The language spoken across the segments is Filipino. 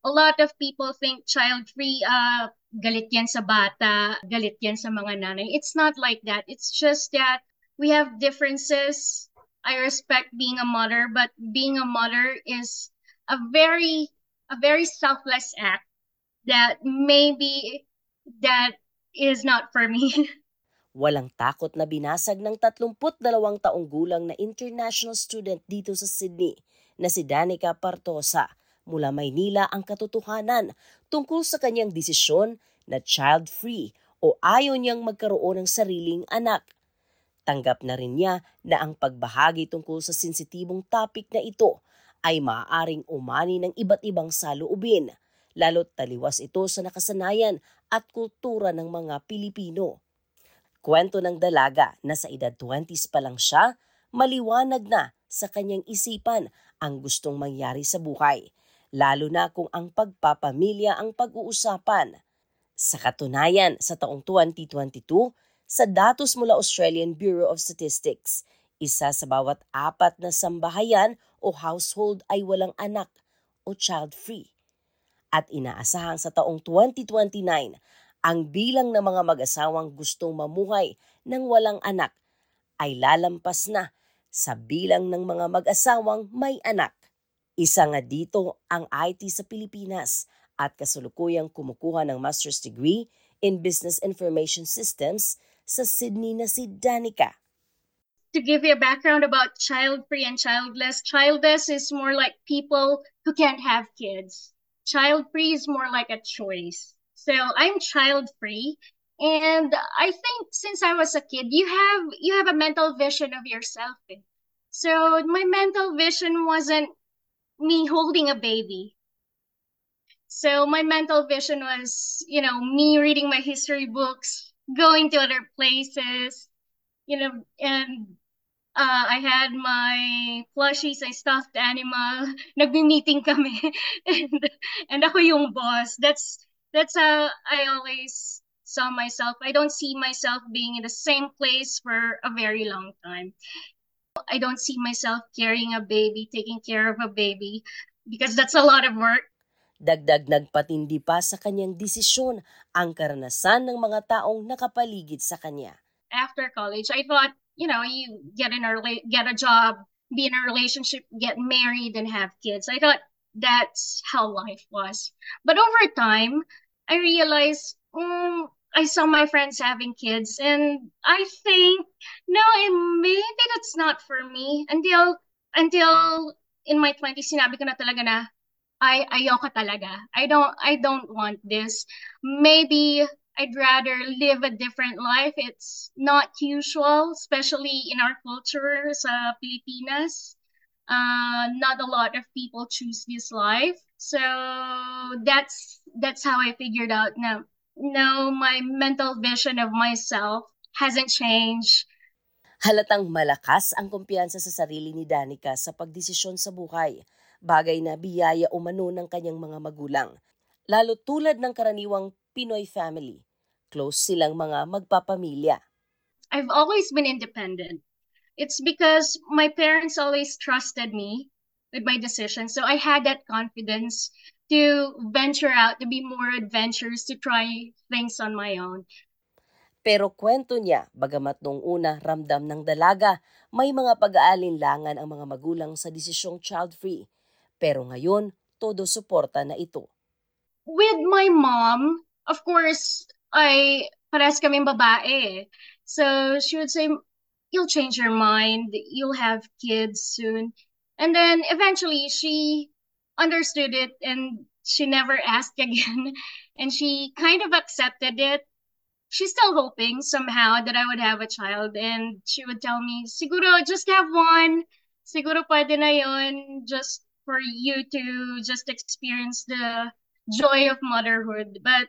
A lot of people think child-free, uh, galit yan sa bata, galit yan sa mga nanay. It's not like that. It's just that we have differences. I respect being a mother, but being a mother is a very, a very selfless act that maybe that is not for me. Walang takot na binasag ng 32 taong gulang na international student dito sa Sydney na si Danica Partosa mula Maynila ang katotohanan tungkol sa kanyang desisyon na child-free o ayaw niyang magkaroon ng sariling anak. Tanggap na rin niya na ang pagbahagi tungkol sa sensitibong topic na ito ay maaaring umani ng iba't ibang saloobin, lalo't taliwas ito sa nakasanayan at kultura ng mga Pilipino. Kwento ng dalaga na sa edad 20s pa lang siya, maliwanag na sa kanyang isipan ang gustong mangyari sa buhay, lalo na kung ang pagpapamilya ang pag-uusapan. Sa katunayan, sa taong 2022, sa datos mula Australian Bureau of Statistics, isa sa bawat apat na sambahayan o household ay walang anak o child-free. At inaasahang sa taong 2029 ang bilang ng mga mag-asawang gustong mamuhay ng walang anak ay lalampas na sa bilang ng mga mag-asawang may anak. Isa nga dito ang IT sa Pilipinas at kasulukuyang kumukuha ng master's degree in Business Information Systems sa Sydney na si Danica. To give you a background about child-free and childless, childless is more like people who can't have kids. Child-free is more like a choice. So I'm child free. And I think since I was a kid, you have you have a mental vision of yourself. So my mental vision wasn't me holding a baby. So my mental vision was, you know, me reading my history books, going to other places, you know, and uh, I had my plushies, I stuffed animal, nagbi-meeting kami, and, and ako yung boss. That's that's how I always saw myself. I don't see myself being in the same place for a very long time. I don't see myself carrying a baby, taking care of a baby, because that's a lot of work. Dagdag nagpatindi pa sa kanyang desisyon ang karanasan ng mga taong nakapaligid sa kanya. After college, I thought, you know, you get in a get a job, be in a relationship, get married, and have kids. I thought that's how life was. But over time, I realized um, I saw my friends having kids, and I think no, and maybe that's not for me. Until until in my 20s, sinabi ko na talaga na I ayoko talaga. I don't I don't want this. Maybe I'd rather live a different life. It's not usual, especially in our culture sa Pilipinas. uh, not a lot of people choose this life. So that's that's how I figured out no no my mental vision of myself hasn't changed. Halatang malakas ang kumpiyansa sa sarili ni Danica sa pagdesisyon sa buhay, bagay na biyaya umano ng kanyang mga magulang. Lalo tulad ng karaniwang Pinoy family, close silang mga magpapamilya. I've always been independent. It's because my parents always trusted me with my decisions. So I had that confidence to venture out, to be more adventurous, to try things on my own. Pero kwento niya, bagamat nung una ramdam ng dalaga, may mga pag-aalinlangan ang mga magulang sa desisyong child-free. Pero ngayon, todo suporta na ito. With my mom, of course, I pares kaming babae. So she would say, you'll change your mind, you'll have kids soon. And then eventually she understood it and she never asked again. And she kind of accepted it. She's still hoping somehow that I would have a child. And she would tell me, siguro just have one. Siguro pwede na yun just for you to just experience the joy of motherhood. But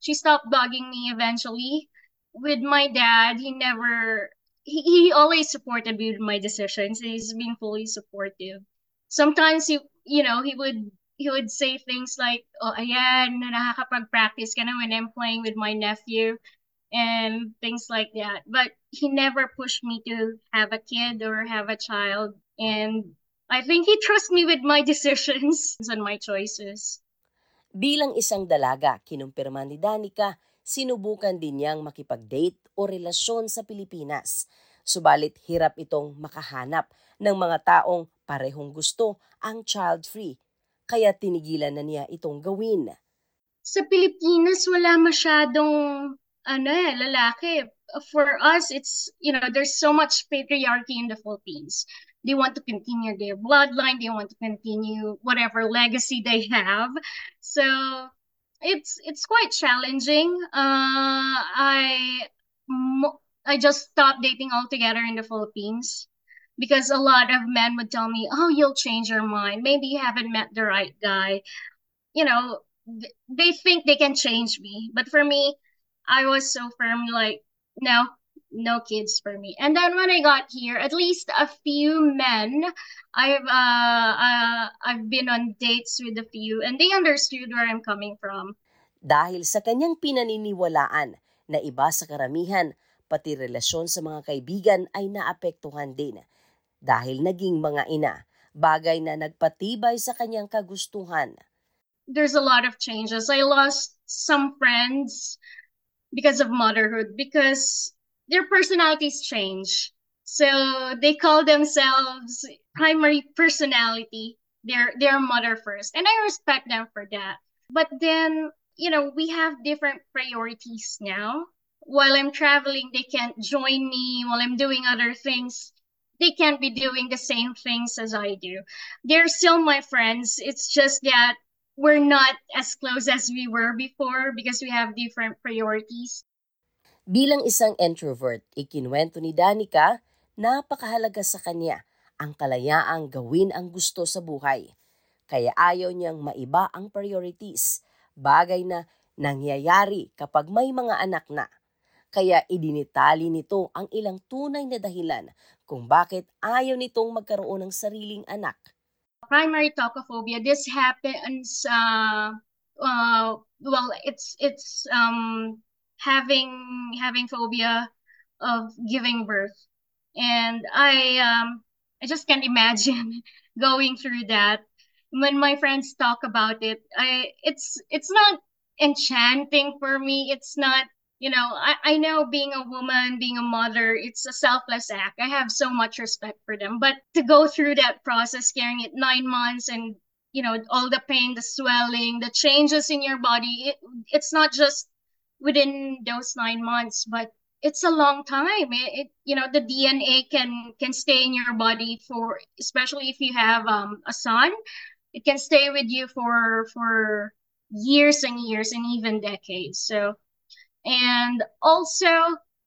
she stopped bugging me eventually. With my dad, he never he, he always supported me with my decisions. He's been fully supportive. Sometimes he, you know, he would he would say things like, "Oh, ayan, nakakapag-practice ka na when I'm playing with my nephew." and things like that. But he never pushed me to have a kid or have a child. And I think he trusts me with my decisions and my choices. Bilang isang dalaga, kinumpirma ni Danica, sinubukan din niyang makipag-date o relasyon sa Pilipinas. Subalit hirap itong makahanap ng mga taong parehong gusto ang child-free, kaya tinigilan na niya itong gawin. Sa Pilipinas, wala masyadong ano eh, lalaki. For us, it's, you know, there's so much patriarchy in the Philippines. They want to continue their bloodline. They want to continue whatever legacy they have. So it's it's quite challenging. Uh, I I just stopped dating altogether in the Philippines because a lot of men would tell me, "Oh, you'll change your mind. Maybe you haven't met the right guy." You know, they think they can change me, but for me, I was so firm. Like, no, no kids for me. And then when I got here, at least a few men, I've uh, uh, I've been on dates with a few, and they understood where I'm coming from. Dahil sa kanyang pinaniniwalaan na iba sa karamihan, pati relasyon sa mga kaibigan ay naapektuhan din. Dahil naging mga ina, bagay na nagpatibay sa kanyang kagustuhan. There's a lot of changes. I lost some friends because of motherhood because their personalities change. So they call themselves primary personality. They're they're mother first. And I respect them for that. But then, you know, we have different priorities now. While I'm traveling, they can't join me. While I'm doing other things, they can't be doing the same things as I do. They're still my friends. It's just that we're not as close as we were before because we have different priorities. Bilang isang introvert, ikinwento ni Danica, napakahalaga sa kanya ang kalayaang gawin ang gusto sa buhay. Kaya ayaw niyang maiba ang priorities, bagay na nangyayari kapag may mga anak na. Kaya idinitali nito ang ilang tunay na dahilan kung bakit ayaw nitong magkaroon ng sariling anak. Primary tocophobia, this happens, uh, uh, well, it's, it's um, having having phobia of giving birth. And i um i just can't imagine going through that. When my friends talk about it i it's it's not enchanting for me. It's not you know I, I know being a woman being a mother it's a selfless act. I have so much respect for them. But to go through that process carrying it nine months and you know all the pain the swelling the changes in your body it, it's not just within those nine months but it's a long time. It, it, you know the dna can can stay in your body for especially if you have um, a son it can stay with you for for years and years and even decades. So and also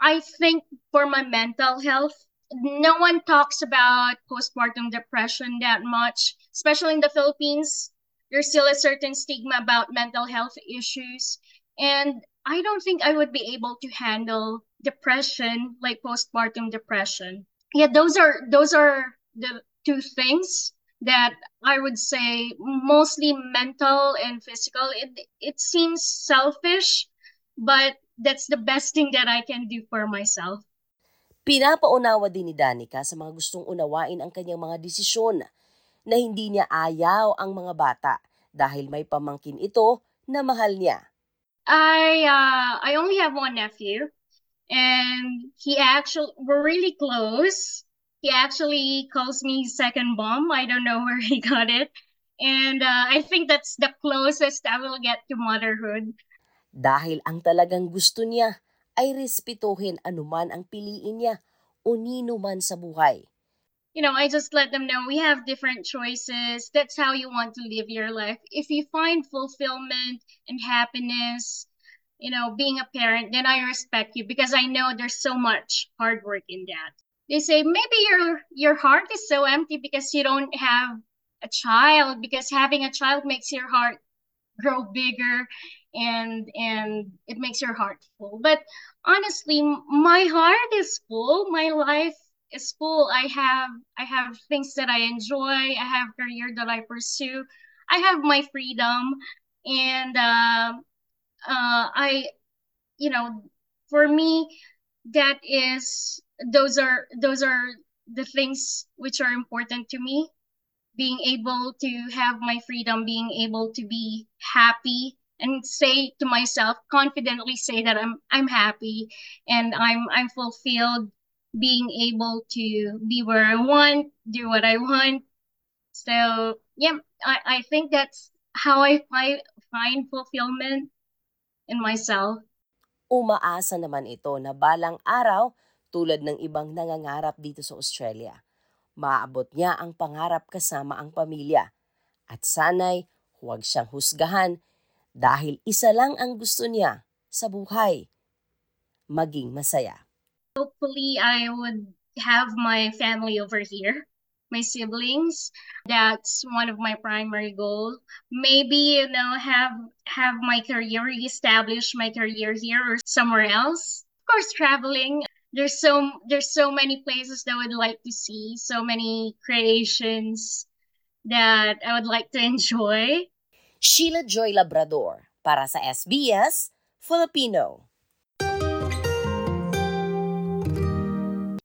i think for my mental health no one talks about postpartum depression that much especially in the philippines there's still a certain stigma about mental health issues and I don't think I would be able to handle depression like postpartum depression. Yeah, those are those are the two things that I would say mostly mental and physical. It it seems selfish, but that's the best thing that I can do for myself. Pinapaunawa din ni Danica sa mga gustong unawain ang kanyang mga desisyon na hindi niya ayaw ang mga bata dahil may pamangkin ito na mahal niya. I uh, I only have one nephew, and he actually we're really close. He actually calls me second bomb. I don't know where he got it, and uh, I think that's the closest I will get to motherhood. Dahil ang talagang gusto niya ay respetuhin anuman ang piliin niya o nino man sa buhay. you know, I just let them know we have different choices. That's how you want to live your life. If you find fulfillment and happiness, you know, being a parent, then I respect you because I know there's so much hard work in that. They say maybe your your heart is so empty because you don't have a child because having a child makes your heart grow bigger and and it makes your heart full. But honestly, my heart is full. My life is full. I have i have things that i enjoy. I have career that i pursue. I have my freedom. And uh, uh, i you know for me that is those are those are the things which are important to me being able to have my freedom, being able to be happy and say to myself confidently say that I'm I'm happy and I'm I'm fulfilled being able to be where I want, do what I want. So yeah, I, I think that's how I find find fulfillment in myself. Umaasa naman ito na balang araw tulad ng ibang nangangarap dito sa Australia. Maabot niya ang pangarap kasama ang pamilya. At sana'y huwag siyang husgahan dahil isa lang ang gusto niya sa buhay, maging masaya. Hopefully, I would have my family over here, my siblings. That's one of my primary goals. Maybe, you know, have have my career, establish my career here or somewhere else. Of course, traveling. There's so there's so many places that I would like to see, so many creations that I would like to enjoy. Sheila Joy Labrador para sa SBS Filipino.